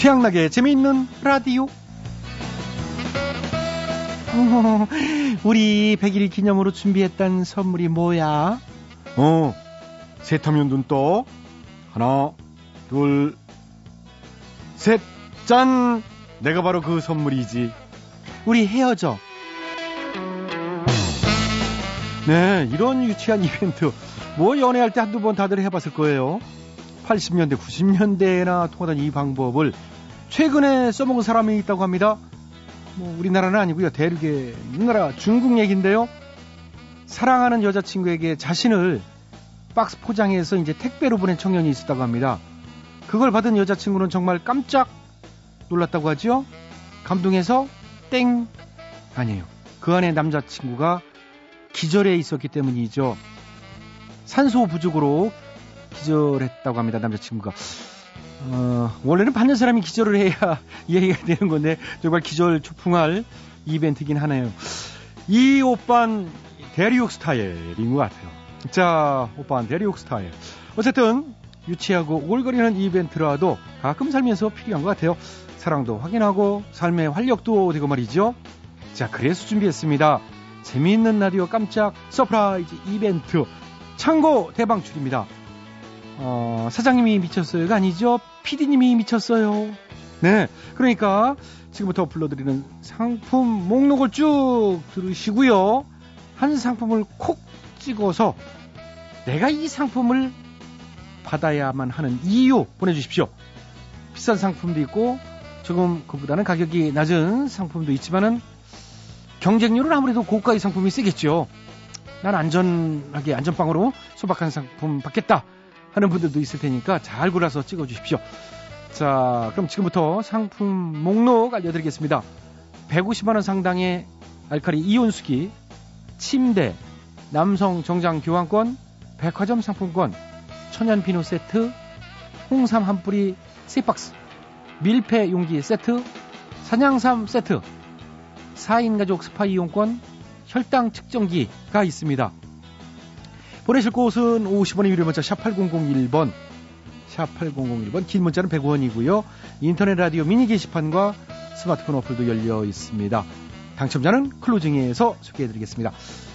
최양락의 재미있는 라디오. 우리 100일 기념으로 준비했던 선물이 뭐야? 어, 세타면 눈 떠. 하나, 둘, 셋, 짠! 내가 바로 그 선물이지. 우리 헤어져. 네, 이런 유치한 이벤트. 뭐 연애할 때 한두 번 다들 해봤을 거예요. 80년대, 90년대나 통하던 이 방법을 최근에 써먹은 사람이 있다고 합니다. 뭐 우리나라는 아니고요. 대륙의 나라 중국 얘기인데요. 사랑하는 여자친구에게 자신을 박스 포장해서 이제 택배로 보낸 청년이 있었다고 합니다. 그걸 받은 여자친구는 정말 깜짝 놀랐다고 하죠. 감동해서 땡 아니에요. 그 안에 남자친구가 기절해 있었기 때문이죠. 산소 부족으로 기절했다고 합니다. 남자친구가. 어, 원래는 받는 사람이 기절을 해야 이해가 되는 건데 정말 기절 초풍할 이벤트긴 하네요. 이 오빤 대리옥 스타일인 것 같아요. 자, 오빤 대리옥 스타일. 어쨌든 유치하고 오글거리는 이벤트라도 가끔 살면서 필요한 것 같아요. 사랑도 확인하고 삶의 활력도 되고 말이죠. 자, 그래서 준비했습니다. 재미있는 라디오 깜짝 surprise 이벤트 창고 대방출입니다. 어, 사장님이 미쳤어요가 아니죠. PD님이 미쳤어요. 네. 그러니까 지금부터 불러드리는 상품 목록을 쭉 들으시고요. 한 상품을 콕 찍어서 내가 이 상품을 받아야만 하는 이유 보내주십시오. 비싼 상품도 있고 조금 그보다는 가격이 낮은 상품도 있지만은 경쟁률은 아무래도 고가의 상품이 세겠죠. 난 안전하게 안전빵으로 소박한 상품 받겠다 하는 분들도 있을 테니까 잘 골라서 찍어 주십시오. 자, 그럼 지금부터 상품 목록 알려드리겠습니다. 150만원 상당의 알카리 이온수기, 침대, 남성 정장 교환권, 백화점 상품권, 천연 비누 세트, 홍삼 한 뿌리 세박스, 밀폐 용기 세트, 산양삼 세트, 4인 가족 스파 이용권, 혈당 측정기가 있습니다. 보내실 곳은 50원의 유료 문자 샵 8001번, 샵 8001번, 긴 문자는 100원이고요. 인터넷 라디오 미니 게시판과 스마트폰 어플도 열려 있습니다. 당첨자는 closing에서 소개해드리겠습니다.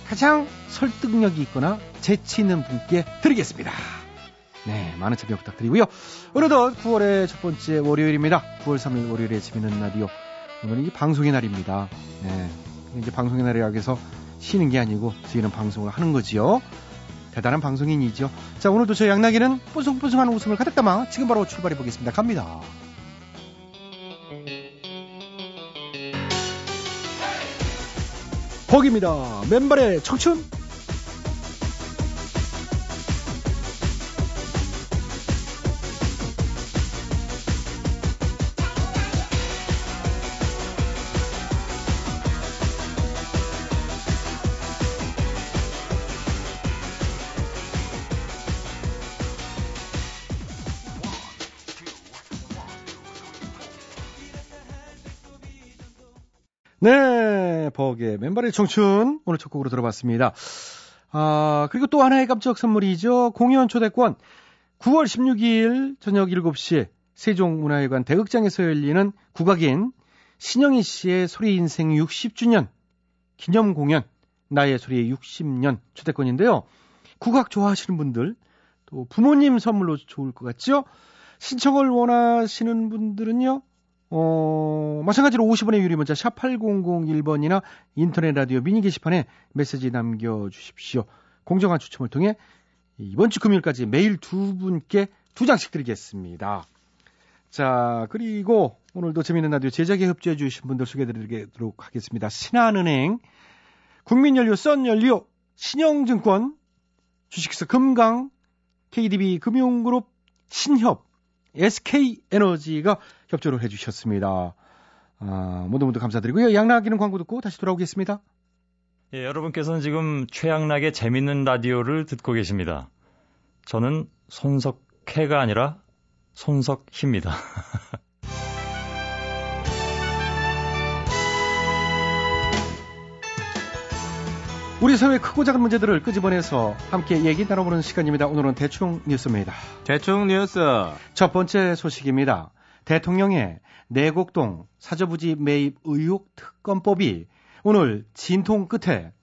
가장 설득력이 있거나 재치 있는 분께 드리겠습니다. 네, 많은 참여 부탁드리고요. 오늘도 9월의 첫 번째 월요일입니다. 9월 3일 월요일에 재밌는 라디오. 오늘은 이 방송의 날입니다. 네, 이제 방송의 날이라고 해서 쉬는 게 아니고 저희는 방송을 하는 거지요. 대단한 방송인이죠. 자, 오늘도 저 양나기는 뽀송뽀송한 웃음을 가득 담아 지금 바로 출발해 보겠습니다. 갑니다. 복입니다. 맨발의 청춘. 네, 버의 맨발의 청춘 오늘 첫 곡으로 들어봤습니다. 아, 그리고 또 하나의 깜짝 선물이죠. 공연 초대권 9월 16일 저녁 7시 세종문화회관 대극장에서 열리는 국악인 신영희 씨의 소리 인생 60주년 기념 공연 나의 소리의 60년 초대권인데요. 국악 좋아하시는 분들 또 부모님 선물로 좋을 것 같죠? 신청을 원하시는 분들은요. 어, 마찬가지로 50원의 유리 문자 샵 8001번이나 인터넷 라디오 미니 게시판에 메시지 남겨 주십시오. 공정한 추첨을 통해 이번 주 금요일까지 매일 두 분께 두 장씩 드리겠습니다. 자, 그리고 오늘도 재미있는 라디오 제작에 협조해 주신 분들 소개해 드리도록 하겠습니다. 신한은행, 국민연료, 썬연료, 신영증권, 주식회사 금강, KDB 금융그룹, 신협, SK에너지가 협조를 해주셨습니다. 아, 모두 모두 감사드리고요. 양락이는 광고 듣고 다시 돌아오겠습니다. 예, 여러분께서는 지금 최양락의 재밌는 라디오를 듣고 계십니다. 저는 손석해가 아니라 손석희입니다. 우리 사회의 크고 작은 문제들을 끄집어내서 함께 얘기 나눠보는 시간입니다. 오늘은 대충 뉴스입니다. 대충 뉴스. 첫 번째 소식입니다. 대통령의 내곡동 사저부지 매입 의혹 특검법이 오늘 진통 끝에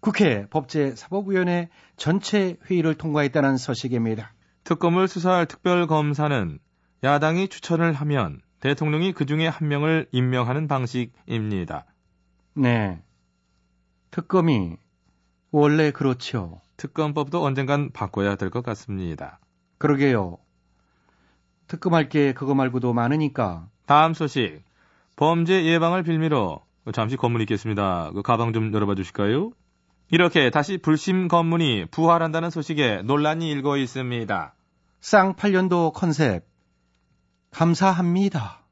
국회 법제사법위원회 전체 회의를 통과했다는 소식입니다. 특검을 수사할 특별검사는 야당이 추천을 하면 대통령이 그 중에 한 명을 임명하는 방식입니다. 네. 특검이 원래 그렇죠. 특검법도 언젠간 바꿔야 될 것 같습니다. 그러게요. 특검할 게 그거 말고도 많으니까. 다음 소식. 범죄 예방을 빌미로 잠시 검문 있겠습니다. 그 가방 좀 열어봐 주실까요? 이렇게 다시 불심 검문이 부활한다는 소식에 논란이 일고 있습니다. 쌍팔년도 컨셉 감사합니다.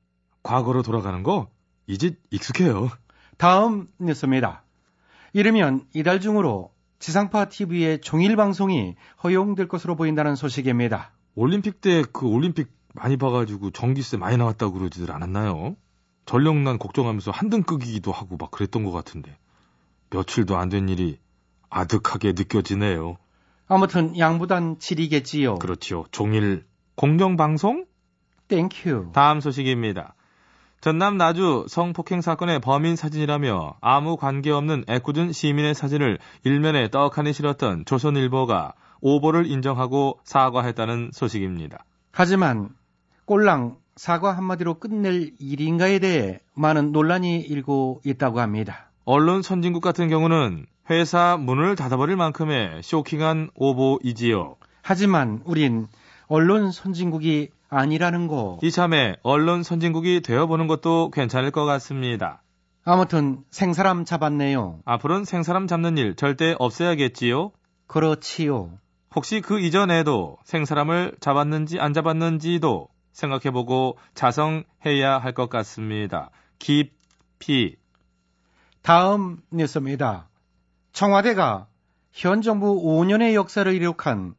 과거로 돌아가는 거 이제 익숙해요. 다음 뉴스입니다. 이르면 이달 중으로 지상파 TV의 종일 방송이 허용될 것으로 보인다는 소식입니다. 올림픽 때 그 올림픽 많이 봐가지고 전기세 많이 나왔다고 그러지들 않았나요? 전력난 걱정하면서 한등 끄기도 하고 막 그랬던 것 같은데 며칠도 안 된 일이 아득하게 느껴지네요. 아무튼 양보단 질이겠지요. 그렇지요. 종일 공정방송? Thank you. 다음 소식입니다. 전남 나주 성폭행 사건의 범인 사진이라며 아무 관계없는 애꿎은 시민의 사진을 일면에 떡하니 실었던 조선일보가 오보를 인정하고 사과했다는 소식입니다. 하지만 꼴랑 사과 한마디로 끝낼 일인가에 대해 많은 논란이 일고 있다고 합니다. 언론 선진국 같은 경우는 회사 문을 닫아버릴 만큼의 쇼킹한 오보이지요. 하지만 우린 언론 선진국이 아니라는 거. 이참에 언론 선진국이 되어보는 것도 괜찮을 것 같습니다. 아무튼 생사람 잡았네요. 앞으로는 생사람 잡는 일 절대 없어야겠지요? 그렇지요. 혹시 그 이전에도 생사람을 잡았는지 안 잡았는지도 생각해보고 자성해야 할 것 같습니다. 깊이. 다음 뉴스입니다. 청와대가 현 정부 5년의 역사를 이룩한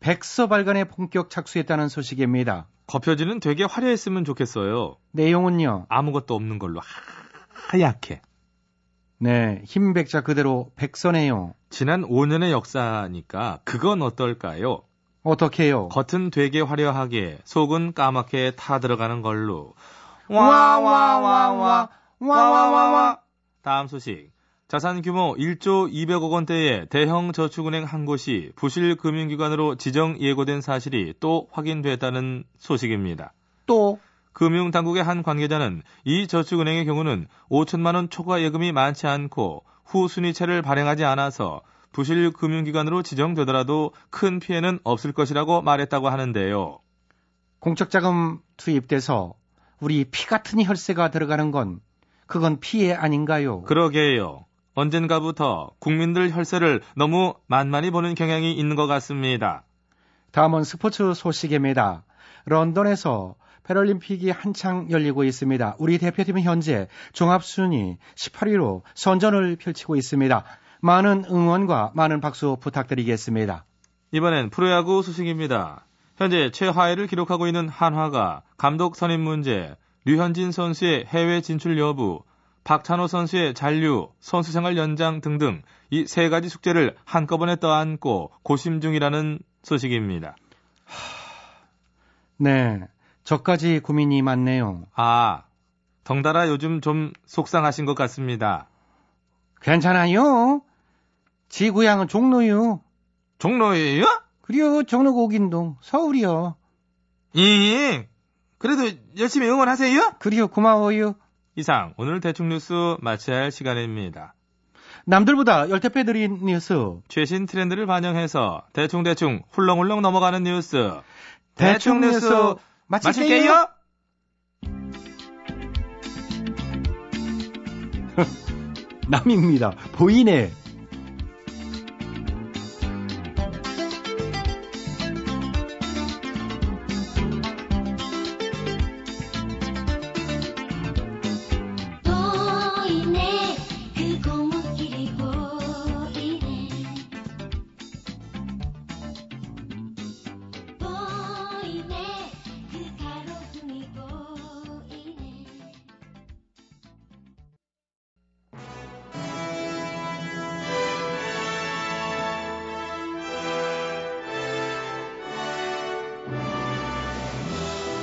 백서 발간에 본격 착수했다는 소식입니다. 거표지는 되게 화려했으면 좋겠어요. 내용은요? 아무것도 없는 걸로 하얗게. 네, 흰 백자 그대로 백서네요. 지난 5년의 역사니까 그건 어떨까요? 어떻게요? 겉은 되게 화려하게 속은 까맣게 타 들어가는 걸로. 와와와와 와와와와 다음 소식. 자산 규모 1조 200억 원대의 대형 저축은행 한 곳이 부실 금융기관으로 지정 예고된 사실이 또 확인됐다는 소식입니다. 또 금융당국의 한 관계자는 이 저축은행의 경우는 5천만 원 초과 예금이 많지 않고 후순위채를 발행하지 않아서 부실 금융기관으로 지정되더라도 큰 피해는 없을 것이라고 말했다고 하는데요. 공적자금 투입돼서 우리 피 같은 혈세가 들어가는 건 그건 피해 아닌가요? 그러게요. 언젠가부터 국민들 혈세를 너무 만만히 보는 경향이 있는 것 같습니다. 다음은 스포츠 소식입니다. 런던에서 패럴림픽이 한창 열리고 있습니다. 우리 대표팀은 현재 종합순위 18위로 선전을 펼치고 있습니다. 많은 응원과 많은 박수 부탁드리겠습니다. 이번엔 프로야구 소식입니다. 현재 최하위를 기록하고 있는 한화가 감독 선임 문제, 류현진 선수의 해외 진출 여부, 박찬호 선수의 잔류, 선수 생활 연장 등등 이 세 가지 숙제를 한꺼번에 떠안고 고심 중이라는 소식입니다. 네, 저까지 고민이 많네요. 아, 덩달아 요즘 좀 속상하신 것 같습니다. 괜찮아요. 지 고향은 종로요. 종로예요? 그리요, 종로 고긴동, 서울이요. 예, 그래도 열심히 응원하세요? 그리요, 고마워요. 이상 오늘 대충 뉴스 마쳐야 할 시간입니다. 남들보다 열대 빼드린 뉴스. 최신 트렌드를 반영해서 대충대충 훌렁훌렁 넘어가는 뉴스. 대충 뉴스 마칠게요. 남입니다. 보이네. 보이네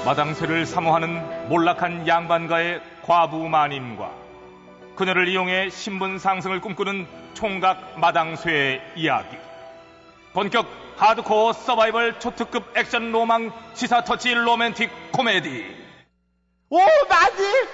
마당쇠를 사모하는 몰락한 양반가의 과부 마님과 그녀를 이용해 신분 상승을 꿈꾸는 총각 마당쇠의 이야기. 본격 하드코어 서바이벌 초특급 액션 로망 시사 터치 로맨틱 코미디. 오, 마님!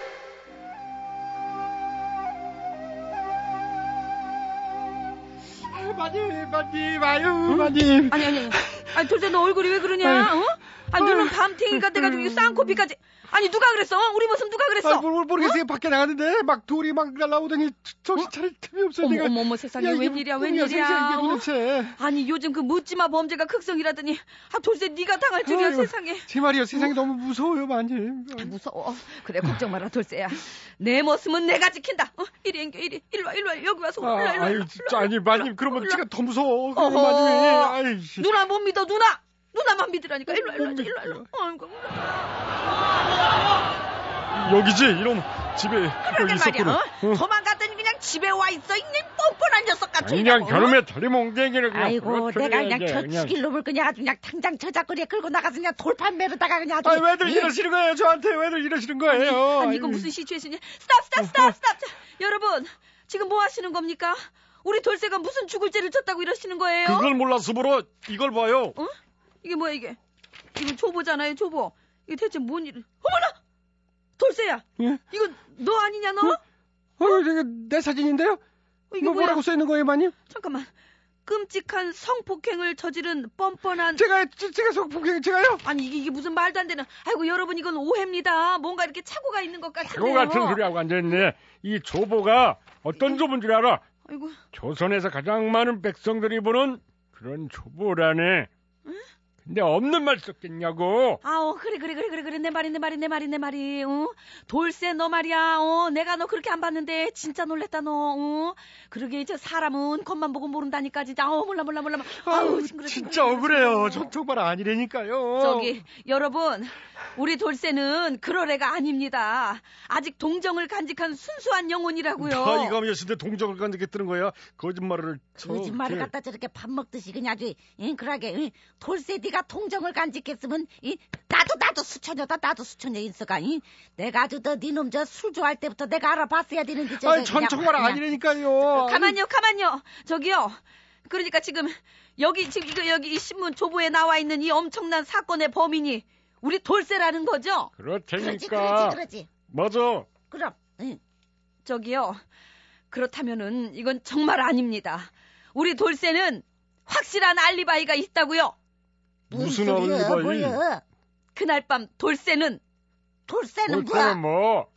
아유, 마님, 마님, 아유, 마님. 아니 아니 아니. 아니 돌쇠 너 얼굴이 왜 그러냐? 어? 아니 너는 밤탱이가 돼가지고 이 쌍코피까지. 아니 누가 그랬어? 어? 우리 모습 누가 그랬어? 아, 뭘 모르겠어요. 밖에 나갔는데 막 돌이 막 날라오더니 정신 차릴 틈이 없어요. 어머 내가. 어머 어머 세상에 야, 웬일이야 웬일이야? 이게 어? 도대체. 아니 요즘 그 묻지마 범죄가 극성이라더니 아 돌쇠 네가 당할 줄이야 아유, 세상에. 제 말이요. 세상이 너무 무서워요, 마님. 아, 무서워. 그래 걱정 마라 돌쇠야. 내 모습은 내가 지킨다. 어? 이리 앵겨 이리 일로 와 일로 와 여기 와서 아, 일로 와 아유, 진짜. 아니, 마님 그러면. 제가 더 무서워. 어허. 마님이. 아이, 씨. 누나 못 믿어 누나. 누나만 믿으라니까 일로 와 일로 와 일로 와, 일로. 와. 아이고. 여기지 이런 집에 여기. 있었구나. 어? 도망갔더니 그냥 집에 와 있어. 이네 뻔뻔한 녀석 같은. 그냥 녀석. 겨름에 다리몽댕이를 그냥 아이고 내가 그냥 저. 죽일 놈을 그냥 아주 그냥 당장 저작거리에 끌고 나가서 그냥 돌판 매르다가 그냥 아주 아니 왜들 예. 이러시는 거예요 저한테 왜들 이러시는 거예요 아니 이거 무슨 시츄에이션이야? 스탑 스탑 스탑 스탑. 자, 여러분 지금 뭐 하시는 겁니까? 우리 돌쇠가 무슨 죽을 죄를 졌다고 이러시는 거예요? 그걸 몰라서 물어 이걸 봐요 어? 이게 뭐야 이게? 이거 조보잖아요 조보. 이게 대체 뭔 일? 어머나! 돌쇠야. 예? 이거 너 아니냐 너? 어 이게 내 사진인데요 어, 이게 뭐 뭐야? 뭐라고 써 있는 거예요 마님 잠깐만. 끔찍한 성폭행을 저지른 뻔뻔한 제가 제- 제가 성폭행 제가요 아니 이게, 이게 무슨 말도 안 되는 아이고 여러분 이건 오해입니다 뭔가 이렇게 착오가 있는 것 같은데요 그거 같은 소리 하고 앉아있네 이 조보가 어떤 조보인 줄 알아 아이고 조선에서 가장 많은 백성들이 보는 그런 조보라네 근데 없는 말 썼겠냐고 아우 그래 그래 그래 그래 그래 내 말이 내 말이 내 말이 내 말이 어? 돌쇠 너 말이야 어 내가 너 그렇게 안 봤는데 진짜 놀랬다 너 어? 그러게 이제 사람은 겉만 보고 모른다니까 진짜 어 몰라 몰라 몰라 아우 징그러 진짜 억울해요. 저 정말 아니라니까요 저기 여러분 우리 돌쇠는 그럴 애가 아닙니다 아직 동정을 간직한 순수한 영혼이라고요 다 이감이었는데 동정을 간직했다는 거야 거짓말을 거짓말을. 갖다 저렇게 밥 먹듯이 그냥 아주 응. 돌쇠 네가 통정을 간직했으면 이, 나도 나도 수천여다 나도 수천여 인서가 이. 내가 아주 너네놈 저 술 좋아할 때부터 내가 알아봤어야 되는데 저 아니 전 정말 아니라니까요 가만요, 가만요. 저기요. 그러니까 지금 여기 지금 이거 여기 이 신문 조보에 나와 있는 이 엄청난 사건의 범인이 우리 돌쇠라는 거죠? 그러지 그렇다니까 그러지 그러지 맞아 그럼 응. 저기요. 그렇다면은 이건 정말 아닙니다. 우리 돌쇠는 확실한 알리바이가 있다고요. 무슨 소리야? 뭐야? 그날 밤 돌쇠는 돌쇠는 뭐야 돌쇠는 뭐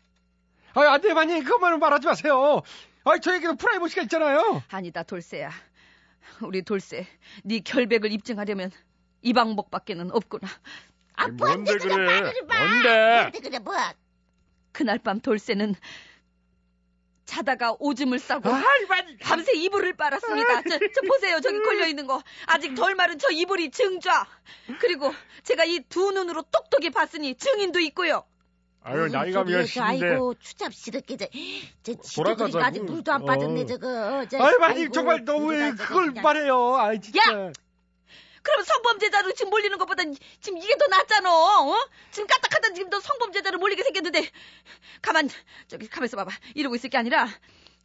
아니 안돼 마님 그것만은 말하지 마세요 아니 저에게도 프라이버시가 있잖아요 아니다 돌쇠야. 우리 돌쇠, 네 결백을 입증하려면 이 방법밖에는 없구나. 아 뭔데 그래 뭔데? 뭔데 그래 뭐 그날 밤 돌쇠는 자다가 오줌을 싸고 마님 밤새 이불을 빨았습니다. 저, 저 보세요. 저기 걸려 있는 거. 아직 덜 마른 저 이불이 증좌. 그리고 제가 이 두 눈으로 똑똑히 봤으니 증인도 있고요. 아유 무슨 나이가 몇인데 아이고 추잡스럽게 저, 저 돌아가자고. 지도가 아직 물도 안 빠졌네 어. 저거 저, 아이 마님 아이고, 정말 너무 그걸. 말해요 아이 진짜 그럼 성범죄자로 지금 몰리는 것보다 지금 이게 더 낫잖아. 어? 지금 까딱하다 지금 더 성범죄자로 몰리게 생겼는데 가만 저기 가만있어 봐봐. 이러고 있을 게 아니라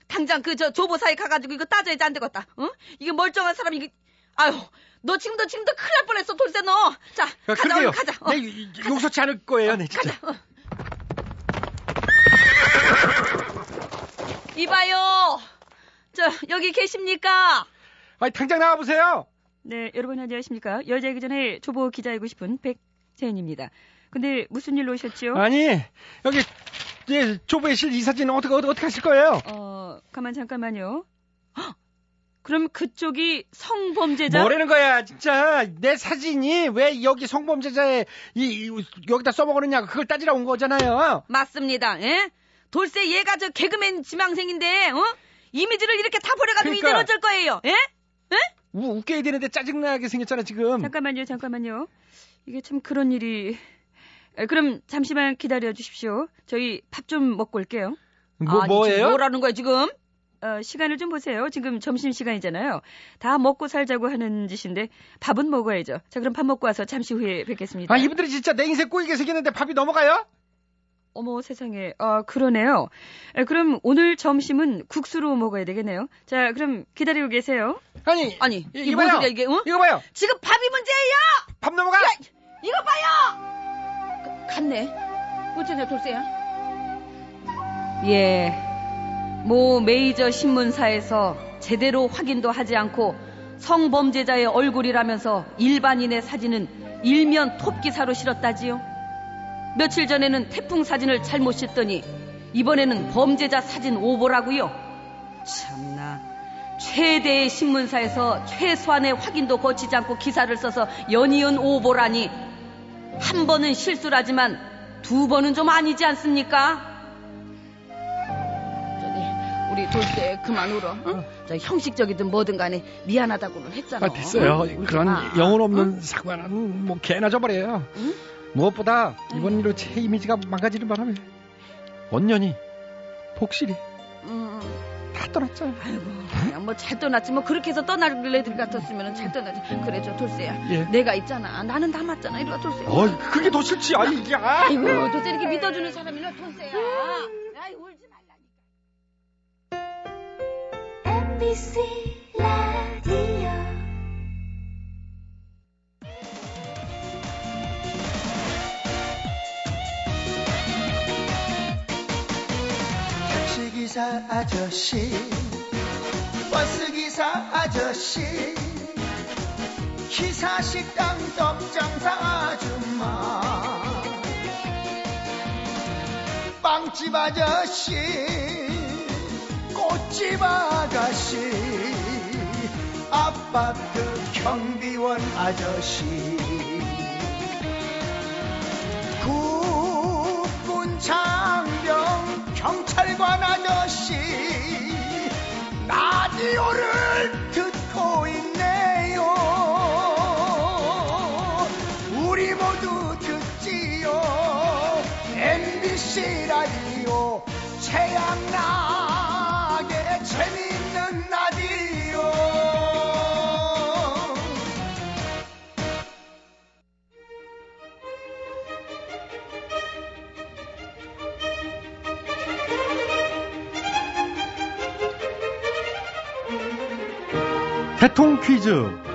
당장 그 저 조보사에 가가지고 이거 따져야지 안 되겠다. 어? 이게 멀쩡한 사람이 이게 아유 너 지금도 지금도 큰일 날 뻔했어 돌쇠 너. 자 아, 가자 그러게요 얼른 가자. 어. 네, 이- 이- 용서치 않을 거예요 네 진짜 가자. 어. 이봐요. 저 여기 계십니까? 아니 당장 나와보세요 네, 여러분 안녕하십니까? 여자이기 전에 조보 기자이고 싶은 백세연입니다. 근데 무슨 일로 오셨죠? 아니 여기 예, 조부의 실 이 사진 어떻게 어떻게, 어떻게 하실 거예요 어, 가만 잠깐만요. 헉! 그럼 그쪽이 성범죄자? 뭐라는 거야 진짜 내 사진이 왜 여기 성범죄자에 이, 이- 여기다 써먹었느냐고 그걸 따지러 온 거잖아요 맞습니다. 예? 돌쇠 얘가 저 개그맨 지망생인데, 어? 이미지를 이렇게 다 버려가지고 그러니까. 이대로 어쩔 거예요. 예? 우, 웃겨야 되는데 짜증나게 생겼잖아 지금 잠깐만요, 잠깐만요. 이게 참 그런 일이. 에, 그럼 잠시만 기다려 주십시오. 저희 밥 좀 먹고 올게요. 뭐 아니, 뭐예요 뭐라는 거야 지금? 어, 시간을 좀 보세요. 지금 점심 시간이잖아요. 다 먹고 살자고 하는 짓인데 밥은 먹어야죠. 자, 그럼 밥 먹고 와서 잠시 후에 뵙겠습니다. 아, 이분들이 진짜 냉세 꼬이게 생겼는데 밥이 넘어가요? 어머 세상에. 아, 그러네요. 에, 그럼 오늘 점심은 국수로 먹어야 되겠네요. 자, 그럼 기다리고 계세요. 아니, 아니, 이- 이거 뭔 봐요. 소리야 이게? 어? 이거 봐요. 지금 밥이 문제예요. 밥 넘어가. 이거 봐요. 가- 갔네. 어쩌냐 돌쇠야. 예. 모 메이저 신문사에서 제대로 확인도 하지 않고 성범죄자의 얼굴이라면서 일반인의 사진은 일면 톱 기사로 실었다지요. 며칠 전에는 태풍 사진을 잘못 싣더니 이번에는 범죄자 사진 오보라고요. 참나. 최대의 신문사에서 최소한의 확인도 거치지 않고 기사를 써서 연이은 오보라니 한 번은 실수라지만 두 번은 좀 아니지 않습니까? 저기 우리 돌쇠 그만 울어. 응? 저 형식적이든 뭐든 간에 미안하다고는 했잖아. 아, 됐어요. 응? 그런 마. 영혼 응? 없는 사과는 뭐 개나 줘버려요. 응? 무엇보다 이번 일로 제 이미지가 망가지는 바람에 원년이 복실이 응. 다 떠났잖아요. 아이고 그냥 뭐잘 떠났지 뭐 그렇게 해서 떠날 애들 같았으면 잘 떠나지. 그래 저 돌쇠야. 예. 내가 있잖아. 나는 다 맞잖아. 이리 와 돌쇠야. 어, 그게 더 싫지. 아니, 이게 아. 아이고 돌쇠 이렇게 믿어주는 사람이 너 돌쇠야. 아이 울지 말라니까. MBC 라디오 기사 아저씨. 버스 기사 아저씨. 기사 식당 떡장사 아줌마. 빵집 아저씨. 꽃집 아가씨. 아파트 경비원 아저씨 최양락의 재밌는 라디오 대통 퀴즈.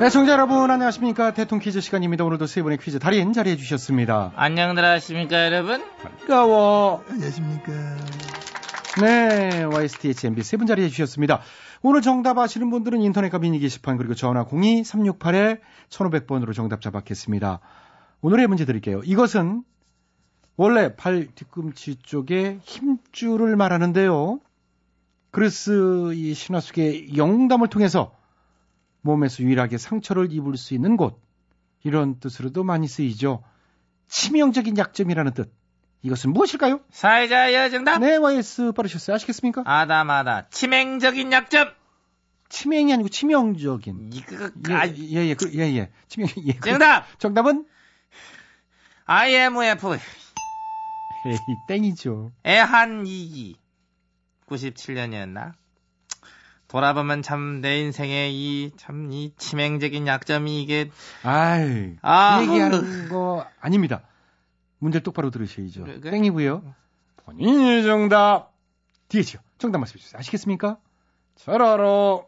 네, 청자 여러분 안녕하십니까? 대통 퀴즈 시간입니다. 오늘도 세 분의 퀴즈 달인 자리해 주셨습니다. 안녕들 하십니까, 여러분? 반가워. 안녕하십니까 네, YSTH MB 세 분 자리해 주셨습니다. 오늘 정답 아시는 분들은 인터넷과 미니 게시판 그리고 전화 02-368-1500번으로 정답 잡았겠습니다. 오늘의 문제 드릴게요. 이것은 원래 발 뒤꿈치 쪽에 힘줄을 말하는데요. 그리스 이 신화 속의 영담을 통해서 몸에서 유일하게 상처를 입을 수 있는 곳 이런 뜻으로도 많이 쓰이죠. 치명적인 약점이라는 뜻. 이것은 무엇일까요? 사회자의 정답? 네, YS 빠르셨어요. 아시겠습니까? 아다마다 치명적인 약점. 치명이 아니고 치명적인. 이거 예, 아, 예, 예, 그, 예, 예. 치명, 예. 그- 정답. 정답은? IMF 에이, 땡이죠. 애한 2기 97년이었나? 돌아보면 참 내 인생의 이 참 이 치명적인 약점이 이게 아이, 아, 그 얘기하는 거 아닙니다. 문제를 똑바로 들으셔야죠. 그래? 땡이고요. 본인의 정답. 뒤에죠. 정답 말씀해 주세요. 아시겠습니까? 잘 알아.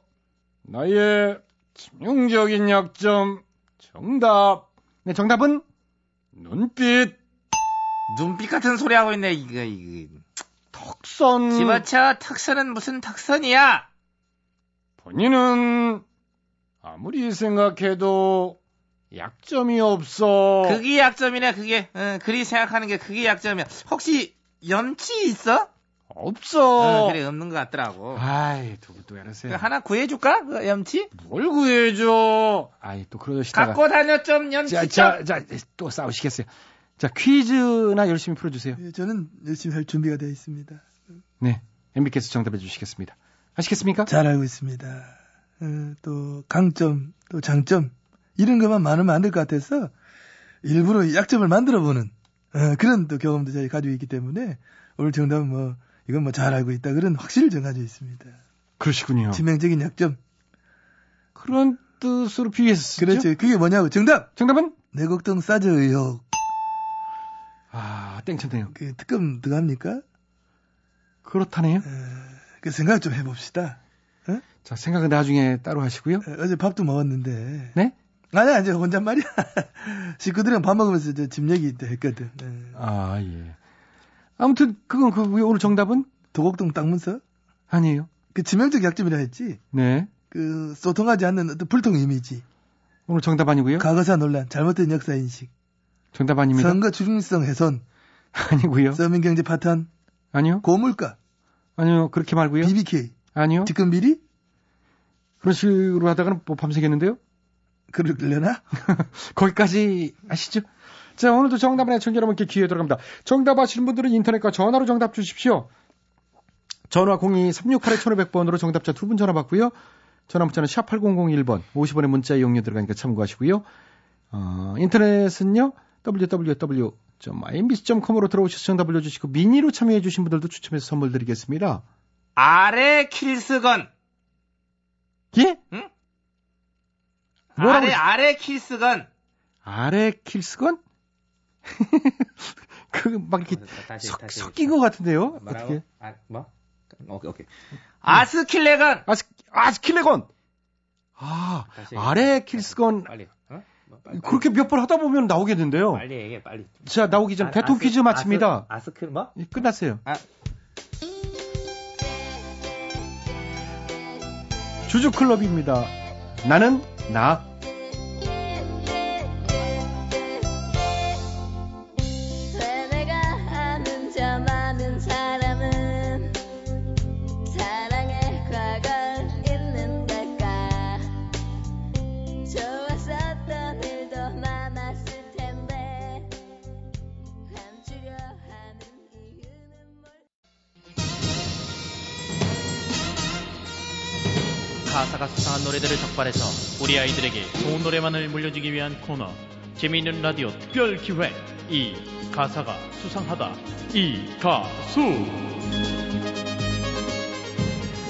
나의 치명적인 약점. 정답. 네, 정답은 눈빛, 눈빛 같은 소리 하고 있네 이거 이거. 턱선. 집어쳐 턱선은 무슨 턱선이야? 본인은 아무리 생각해도 약점이 없어. 그게 약점이네 그게. 응, 그리 생각하는 게 그게 약점이야. 혹시 염치 있어? 없어. 응, 그래 없는 것 같더라고. 아이, 두고 또 알았어요. 그 하나 구해줄까? 그 염치? 뭘 구해줘. 아이, 또 그러시다가. 갖고 다녀 좀 염치 자, 좀. 자, 자, 또 싸우시겠어요. 자, 퀴즈나 열심히 풀어주세요. 예, 저는 열심히 할 준비가 되어 있습니다. 네. MB께서 정답해 주시겠습니다. 아시겠습니까? 잘 알고 있습니다. 어, 또 강점, 또 장점 이런 것만 많으면 안 될 것 같아서 일부러 약점을 만들어 보는 어, 그런 또 경험도 저희 가지고 있기 때문에 오늘 정답은 뭐 이건 뭐 잘 알고 있다 그런 확신을 좀 가지고 있습니다. 그러시군요. 치명적인 약점. 그런 뜻으로 비유했었죠. 그렇죠. 그게 뭐냐고 정답. 정답은 내 걱정 싸져 의혹. 아 땡쳤네요. 그 특검 들어갑니까? 그렇다네요. 그 생각 좀 해봅시다. 자 생각은 나중에 따로 하시고요. 어, 어제 밥도 먹었는데. 네? 아니야, 이제 혼잣말이야. 식구들이랑 밥 먹으면서 저집 얘기 또 했거든. 네. 아 예. 아무튼 그건 그 오늘 정답은 도곡동 땅 문서? 아니에요. 그 치명적 약점이라 했지. 네. 그 소통하지 않는 어떤 불통 이미지. 오늘 정답 아니고요. 과거사 논란, 잘못된 역사 인식, 정답 아닙니다. 선거 중립성 훼손, 아니고요. 서민 경제 파탄, 아니요. 고물가, 아니요. 그렇게 말고요. BBK, 아니요. 직권 비리? 그런 식으로 하다가는 뭐 밤새겠는데요. 그러려나? 거기까지 아시죠? 자, 오늘도 정답 안에 청자 여러분께 기회 들어갑니다. 정답 아시는 분들은 인터넷과 전화로 정답 주십시오. 전화 02-368-1500번으로 정답자 두 분 전화 받고요. 전화 문자는 샵 8001번, 50원의 문자 이용료 들어가니까 참고하시고요. 어, 인터넷은요, www.imbc.com으로 들어오셔서 정답 올려주시고, 미니로 참여해주신 분들도 추첨해서 선물 드리겠습니다. 아래 킬스건. 예? 응? 뭐라고 아래, 그러시- 아래 킬스건. 아래 킬스건? 그, 막 이렇게 다시, 섞, 다시. 섞인 것 같은데요? 뭐라고? 어떻게? 아, 뭐? 오케이, 오케이. 아스킬레건. 아스, 아스킬레건! 아, 다시 아래 킬스건. 빨리. 어? 뭐, 빨리, 그렇게 몇 번 하다 보면 나오겠는데요. 빨리 얘기해, 빨리. 자, 나오기 전 아, 아스- 퀴즈 마칩니다. 아스, 아스킬 뭐? 예, 끝났어요. 아. 주주클럽입니다. 나는 나. 가사가 수상한 노래들을 적발해서 우리 아이들에게 좋은 노래만을 물려주기 위한 코너 재미있는 라디오 특별 기획 이 가사가 수상하다 이 가수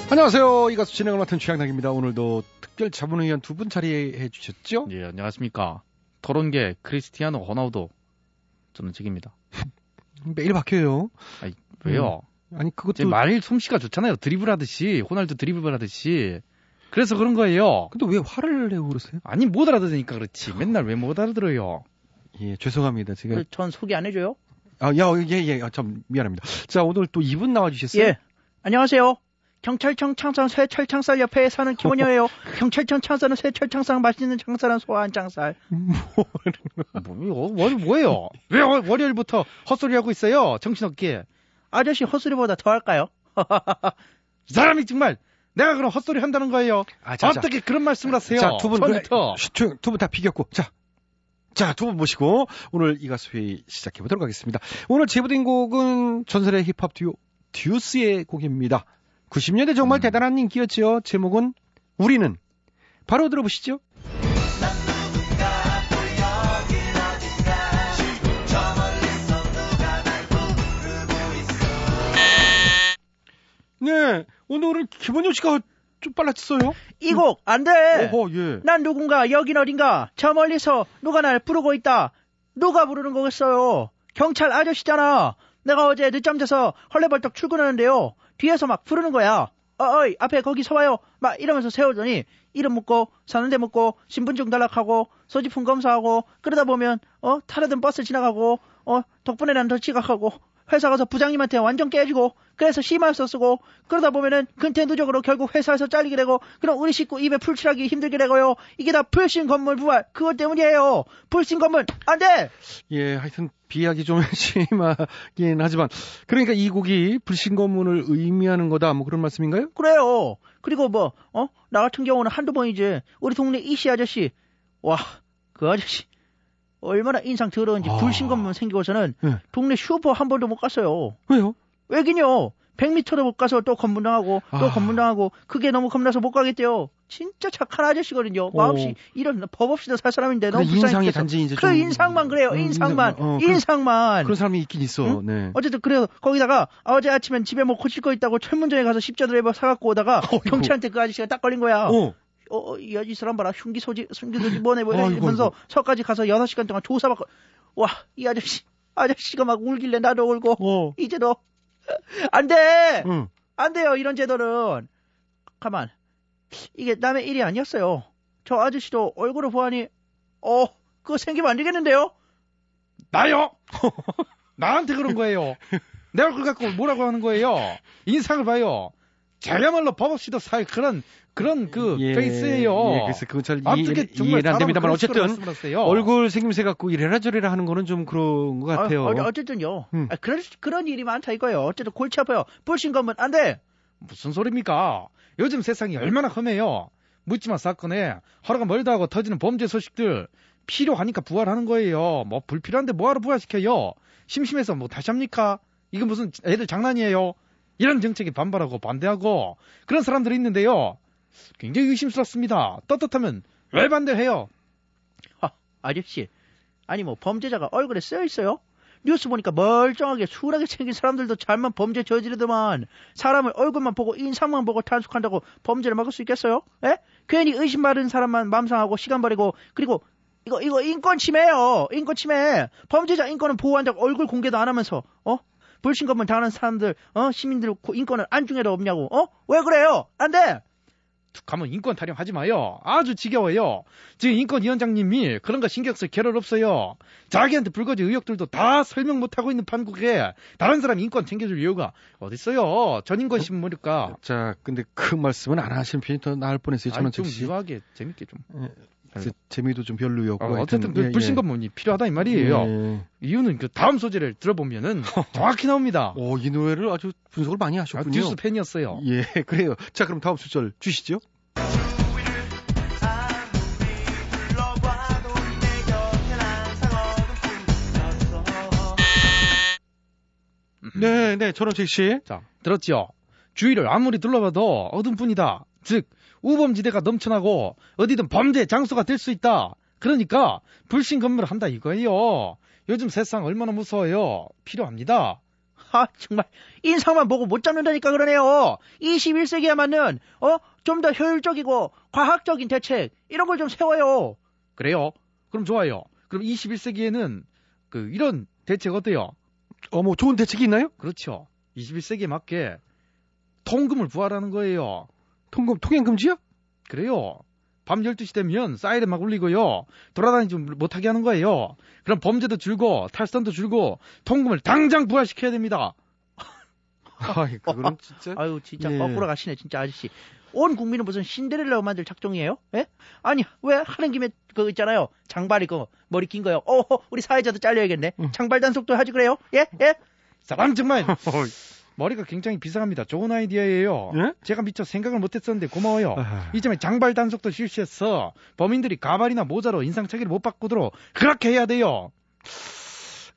안녕하세요. 이 가수 진행을 맡은 최양락입니다. 오늘도 특별 자문위원 두 분 자리해 주셨죠? 예 안녕하십니까 토론계 크리스티아노 호나우도 저는 책입니다 매일 바뀌어요. 아니 왜요 아니, 제 그것도. 말 솜씨가 좋잖아요 드리블 하듯이 호날두 드리블 하듯이 그래서 그런 거예요 근데 왜 화를 내고 그러세요? 아니 못 알아들으니까 그렇지 맨날 왜 못 알아들어요 예, 죄송합니다. 제가. 전 소개 안 해줘요 아, 야, 예, 예, 아, 참, 미안합니다. 자, 오늘 또 이분 나와주셨어요. 예. 안녕하세요. 경찰청 창산 쇠철창살 옆에 사는 김원효예요. 경찰청 창살은 쇠철창살 맛있는 창살은 소한 창살. 뭐, 뭐, 뭐예요? 왜 월- 월요일부터 헛소리 하고 있어요? 정신없게. 아저씨 헛소리보다 더 할까요? 이 사람이 정말 내가 그럼 헛소리 한다는 거예요. 아, 자, 자. 어떻게 그런 말씀을 하세요? 자, 두 분, 처음부터. 두분 다 비겼고. 자. 자, 두 분 모시고 오늘 이 가수 회의 시작해 보도록 하겠습니다. 오늘 제보된 곡은 전설의 힙합 듀오 듀스의 곡입니다. 90년대 정말 대단한 인기였죠. 제목은 우리는 바로 들어보시죠. 네, 오늘은 김원효 씨가 좀 빨라졌어요. 이 곡 안 돼. 어허, 예. 난 누군가 여긴 어딘가 저 멀리서 누가 날 부르고 있다. 누가 부르는 거겠어요? 경찰 아저씨잖아. 내가 어제 늦잠 자서 헐레벌떡 출근하는데요. 뒤에서 막 부르는 거야. 어, 어이 앞에 거기 서봐요. 막 이러면서 세우더니 이름 묻고 사는데 묻고 신분증 달락하고 소지품 검사하고 그러다 보면 어 타려던 버스 지나가고 어 덕분에 난 더 지각하고 회사 가서 부장님한테 완전 깨지고 그래서 심할서 쓰고 그러다 보면은 근태 누적으로 결국 회사에서 잘리게 되고 그럼 우리 식구 입에 풀칠하기 힘들게 되고요. 이게 다 불신 건물 부활 그것 때문이에요. 불신 건물 안 돼! 예, 하여튼 비약이 좀 심하긴 하지만 그러니까 이 곡이 불신검문을 의미하는 거다. 뭐 그런 말씀인가요? 그래요. 그리고 뭐 어? 나 같은 경우는 한두 번이지 우리 동네 이씨 아저씨. 와 그 아저씨 얼마나 인상 더러운지 아. 불신 건물 생기고서는 예. 동네 슈퍼 한 번도 못 갔어요 왜요? 왜긴요 100m도 못 가서 또 검문당하고 또 아. 검문당하고 그게 너무 겁나서 못 가겠대요 진짜 착한 아저씨거든요. 마음씨 이런 법 없이도 살 사람인데 너무 인상이. 단지 이제 그 좀- 인상만 그래요. 음, 인상만. 인상, 어, 그- 인상만. 그런 사람이 있긴 있어. 네. 어쨌든 그래서 거기다가 어제 아침엔 집에 뭐 고칠 거 있다고 철문점에 가서 십자 드라이버 사갖고 오다가 경찰한테 그 아저씨가 딱 걸린 거야. 어. 어, 이, 이 사람 봐라. 흉기 소지, 흉기 소지 뭐네, 뭐, 아이고, 이러면서. 서까지 가서 6시간 동안 조사받고, 와, 이 아저씨, 아저씨가 막 울길래 나도 울고, 이제 너, 안 돼! 응. 안 돼요, 이런 제도는. 가만. 이게 남의 일이 아니었어요. 저 아저씨도 얼굴을 보아니, 어, 그거 생기면 안 되겠는데요? 나요? 나한테 그런 거예요. 내가 그걸 갖고 뭐라고 하는 거예요? 인상을 봐요. 저야말로 법 없이도 살 그런 그런 그 예, 페이스예요. 예, 그래서 그건 잘 이해, 정말 안 됩니다만 어쨌든? 얼굴 생김새 갖고 이래라 저래라 하는 거는 좀 그런 것 같아요. 어, 어쨌든요. 음. 아, 그런, 그런 일이 많다 이거예요. 어쨌든 골치 아파요. 불신 건면 안 돼! 무슨 소리입니까? 요즘 세상이 얼마나 험해요. 묻지마 사건에 하루가 멀다 하고 터지는 범죄 소식들 필요하니까 부활하는 거예요. 뭐 불필요한데 뭐하러 부활시켜요? 심심해서 뭐 다시 합니까? 이거 무슨 애들 장난이에요? 이런 정책에 반발하고 반대하고 그런 사람들이 있는데요. 굉장히 의심스럽습니다. 떳떳하면 왜 반대해요? 아, 아저씨. 아니 뭐 범죄자가 얼굴에 쓰여 있어요? 뉴스 보니까 멀쩡하게 술하게 생긴 사람들도 잘만 범죄 저지르더만 사람을 얼굴만 보고 인상만 보고 단속한다고 범죄를 막을 수 있겠어요? 에? 괜히 의심 받은 사람만 맘상하고 시간 버리고 그리고 이거 이거 인권 침해예요. 인권 침해. 범죄자 인권은 보호한다고 얼굴 공개도 안 하면서 어? 불신 검문 당하는 사람들 어 시민들 고- 인권을 안중에도 없냐고 어? 왜 그래요? 안 돼. 가면 인권 타령하지 마요. 아주 지겨워요. 지금 인권위원장님이 그런 거 신경 쓸 겨를 없어요. 자기한테 불거진 의혹들도 다 설명 못하고 있는 판국에 다른 사람 인권 챙겨줄 이유가 어딨어요. 전인권 씨면 모를까. 자, 근데 그 말씀은 안 하시는 편이 더 나을 뻔했어요. 저는 좀 즉시. 유하게 재밌게 좀. 그래서 재미도 좀 별로였고. 어, 어쨌든 그 예, 불신검문이 필요하다 이 말이에요. 예. 이유는 그 다음 소재를 들어보면은 정확히 나옵니다. 오, 이 노래를 아주 분석을 많이 하셨군요. 아, 듀스 팬이었어요. 예, 그래요. 자, 그럼 다음 수절 주시죠. 네, 네, 전원책 씨. 자, 들었지요? 주위를 아무리 둘러봐도 어둠뿐이다. 즉, 우범지대가 넘쳐나고 어디든 범죄 장소가 될 수 있다. 그러니까 불신 검문을 한다 이거예요. 요즘 세상 얼마나 무서워요. 필요합니다. 아, 정말 인상만 보고 못 잡는다니까 그러네요. 21세기에 맞는 어? 좀 더 효율적이고 과학적인 대책 이런 걸 좀 세워요. 그래요? 그럼 좋아요. 그럼 21세기에는 그 이런 대책 어때요? 어, 뭐 좋은 대책이 있나요? 그렇죠. 21세기에 맞게 통금을 부활하는 거예요. 통금 통행 금지요? 그래요. 밤 12시 되면 사이렌 막 울리고요. 돌아다니지 못하게 하는 거예요. 그럼 범죄도 줄고 탈선도 줄고 통금을 당장 부활시켜야 됩니다. 아이, 그거는 진짜. 아유, 진짜 예. 거꾸로 가시네, 진짜 아저씨. 온 국민은 무슨 신데렐라 만들 작정이에요? 예? 아니, 왜 하는 김에 그거 있잖아요. 장발이 그 머리 긴 거요. 어, 우리 사회자도 잘려야겠네. 장발 단속도 하지 그래요? 예? 예? 사람 정말 머리가 굉장히 비상합니다. 좋은 아이디어예요. 예? 제가 미처 생각을 못했었는데 고마워요. 아하. 이 점에 장발 단속도 실시해서 범인들이 가발이나 모자로 인상착의를 못 바꾸도록 그렇게 해야 돼요.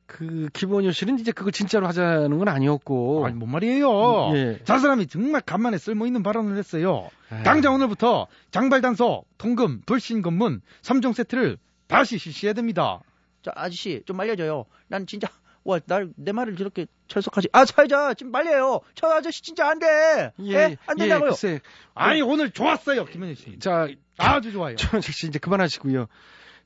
그 씨는 이제 그걸 진짜로 하자는 건 아니었고. 아니 뭔 말이에요. 예. 저 사람이 정말 간만에 쓸모 있는 발언을 했어요. 에이. 당장 오늘부터 장발 단속, 통금, 불신 검문 3종 세트를 다시 실시해야 됩니다. 자, 아저씨, 좀 말려줘요. 난 진짜, 와, 날, 내 말을 저렇게 철석하지. 아, 사회자, 지금 말려요. 저 아저씨 진짜 안 돼. 예, 안 된다고요. 글쎄. 아니 오늘 좋았어요, 김현희 씨. 자, 아주 좋아요. 전원책 씨 이제 그만하시고요.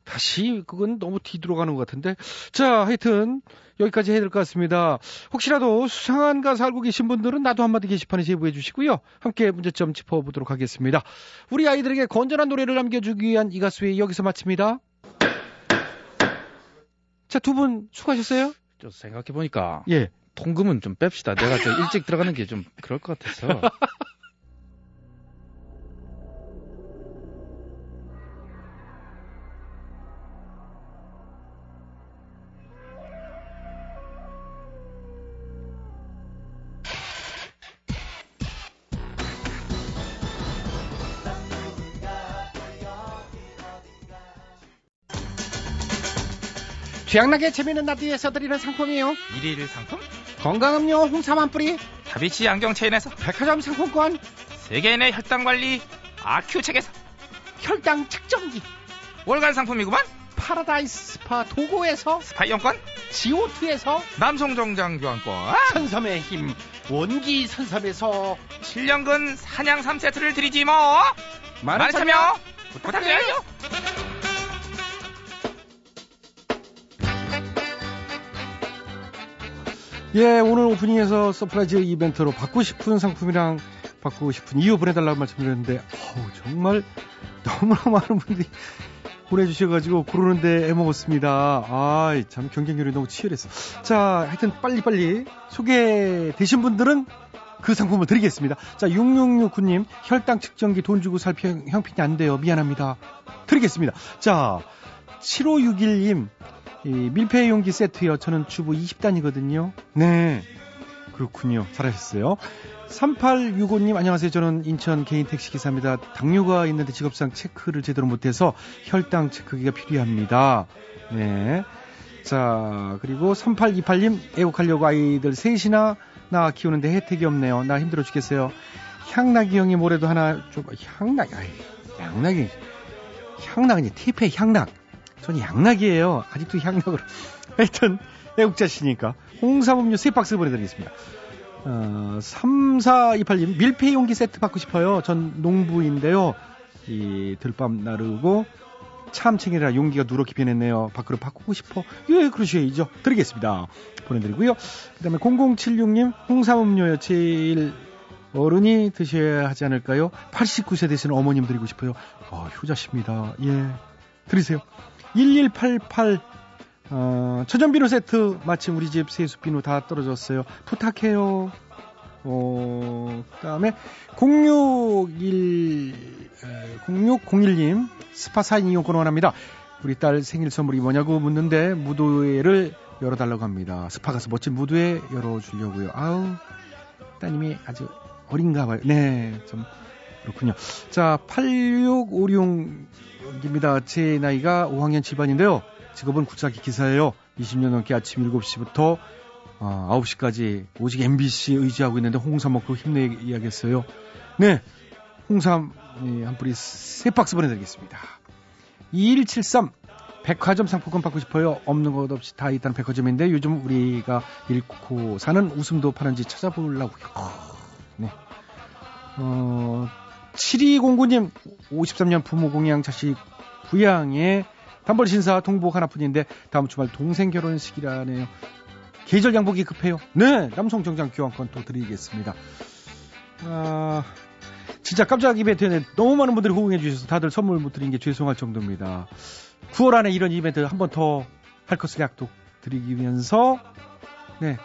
다시 그건 너무 뒤돌아가는 것 같은데. 자, 하여튼 여기까지 해야 될 것 같습니다. 혹시라도 수상한 가사 알고 계신 분들은 나도 한마디 게시판에 제보해 주시고요. 함께 문제점 짚어보도록 하겠습니다. 우리 아이들에게 건전한 노래를 남겨주기 위한 이 가수의 여기서 마칩니다. 자, 두 분 수고하셨어요? 저 생각해 보니까 예. 통금은 좀 뺍시다. 내가 저 일찍 들어가는 게 좀 그럴 것 같아서. 최양락의 재미있는 라디오에서 드리는 상품이에요. 일일 상품? 건강음료 홍삼 한 뿌리, 다비치 안경 체인에서 백화점 상품권, 세계인의 혈당 관리 아큐첵에서 혈당 측정기 월간 상품이구만. 파라다이스 스파 도고에서 스파 이용권, 지오투에서 남성 정장 교환권, 산삼의 힘 원기 산삼에서 7년근 산양삼 세트를 드리지 뭐. 많은 참여 부탁드려요. 예, 오늘 오프닝에서 surprise 이벤트로 받고 싶은 상품이랑 받고 싶은 이유 보내달라고 말씀드렸는데, 어우, 정말 너무나 많은 분들이 보내주셔가지고 고르는데 애먹었습니다. 아, 참 경쟁률이 너무 치열했어. 자, 하여튼 빨리빨리 소개되신 분들은 그 상품을 드리겠습니다. 자, 6669님, 혈당 측정기 돈 주고 살 형- 형편이 안 돼요. 미안합니다. 드리겠습니다. 자, 7561님, 이 밀폐 용기 세트요. 저는 주부 20단이거든요. 네. 그렇군요. 잘하셨어요. 3865님, 안녕하세요. 저는 인천 개인 택시 기사입니다. 당뇨가 있는데 직업상 체크를 제대로 못해서 혈당 체크기가 필요합니다. 네. 자, 그리고 3828님, 애국하려고 아이들 셋이나 나 키우는데 혜택이 없네요. 나 힘들어 죽겠어요. 향락이 형이 뭐래도 하나 좀, 향락, 아이, 향락이, 향락이 티페 향락. 저는 양락이에요. 아직도 향락으로. 하여튼, 애국자시니까. 홍삼음료 3박스 보내드리겠습니다. 어, 3428님, 밀폐 용기 세트 받고 싶어요. 전 농부인데요. 이 들밤 나르고 참챙이라 용기가 누렇게 변했네요. 밖으로 바꾸고 싶어. 예, 그러셔야죠. 드리겠습니다. 보내드리고요. 그 다음에 0076님, 홍삼음료요. 제일 어른이 드셔야 하지 않을까요? 89세 되시는 어머님 드리고 싶어요. 아, 효자십니다. 예. 드리세요. 1188 어, 천연비누 세트 마침 우리 집 세수비누 다 떨어졌어요. 부탁해요. 어, 그다음에 061 에, 0601님 스파 4인 이용권 원합니다. 우리 딸 생일 선물이 뭐냐고 묻는데 무도회를 열어달라고 합니다. 스파 가서 멋진 무도회 열어주려고요. 아우 따님이 아주 어린가 봐요. 네, 좀 그렇군요. 자, 8656 입니다. 제 나이가 5학년 7반인데요. 직업은 구차기 기사예요. 20년 넘게 아침 7시부터 어, 9시까지 오직 MBC 의지하고 있는데 홍삼 먹고 힘내야겠어요. 네, 홍삼 예, 한 뿌리 세 박스 보내드리겠습니다. 2173 백화점 상품권 받고 싶어요. 없는 것 없이 다 있다는 백화점인데 요즘 우리가 잃고 사는 웃음도 파는지 찾아보려고요. 네. 어, 7209님 53년 부모 공양 자식 부양에 단벌 신사 동복 하나뿐인데 다음 주말 동생 결혼식이라네요. 계절 양복이 급해요. 네, 남성 정장 교환권 또 드리겠습니다. 아, 진짜 깜짝 이벤트에 너무 많은 분들이 호응해 주셔서 다들 선물 못 드린 게 죄송할 정도입니다. 9월 안에 이런 이벤트 한 번 더 할 것을 약속 드리면서 네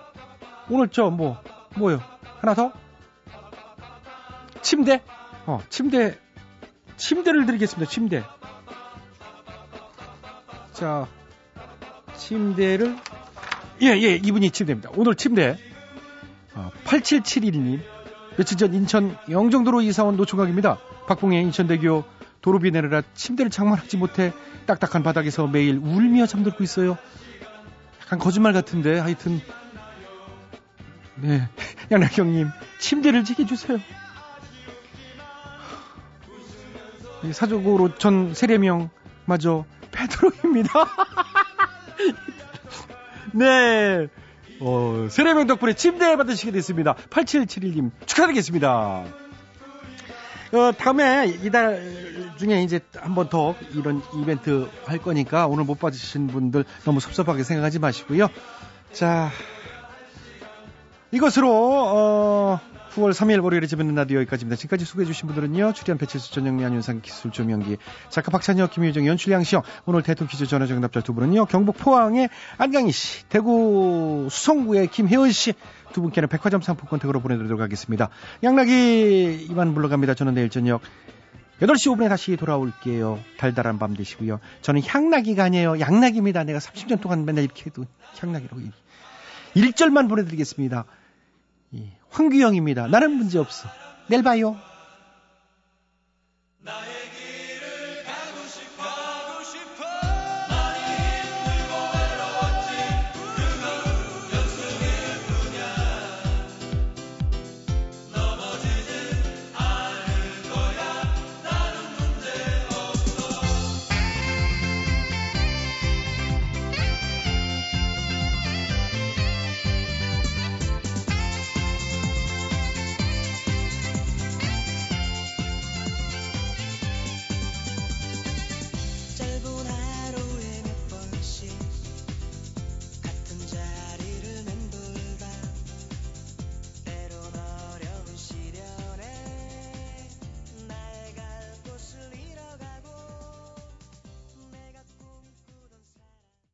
오늘 저 뭐 뭐요 하나 더 침대 어 침대 침대를 드리겠습니다 침대. 자 침대를 예 예 이분이 침대입니다. 오늘 침대. 어, 8771님 며칠 전 인천 영종도로 이사온 노총각입니다. 박봉의 인천대교 도로비 내려라 침대를 장만하지 못해 딱딱한 바닥에서 매일 울며 잠들고 있어요. 약간 거짓말 같은데 하여튼. 네 양락형님 침대를 지게 주세요. 사적으로 전 세례명 마저 베드로입니다. 네. 어, 세례명 덕분에 침대 받으시게 됐습니다. 8771님 축하드리겠습니다. 어, 다음에 이달 중에 이제 한 번 더 이런 이벤트 할 거니까 오늘 못 받으신 분들 너무 섭섭하게 생각하지 마시고요. 자, 이것으로 어, 9월 3일 월요일에 재밌는 라디오 여기까지입니다. 지금까지 소개해주신 분들은요. 출연 배치수 전영미 안윤상 기술 조명기 작가 박찬혁 김유정 연출 양시영 오늘 대통령 퀴즈 전화 정답자 두 분은요. 경북 포항의 안강희 씨 대구 수성구의 김혜은 씨 두 분께는 백화점 상품권 댁으로 보내드리도록 하겠습니다. 양락이 이만 물러갑니다. 저는 내일 저녁 8시 5분에 다시 돌아올게요. 달달한 밤 되시고요. 저는 향락이가 아니에요. 양락입니다. 내가 30년 동안 맨날 이렇게 해도 향락이라고. 1절만 보내드리겠습니다. 예, 황규영입니다. 나는 문제 없어. 내일 봐요.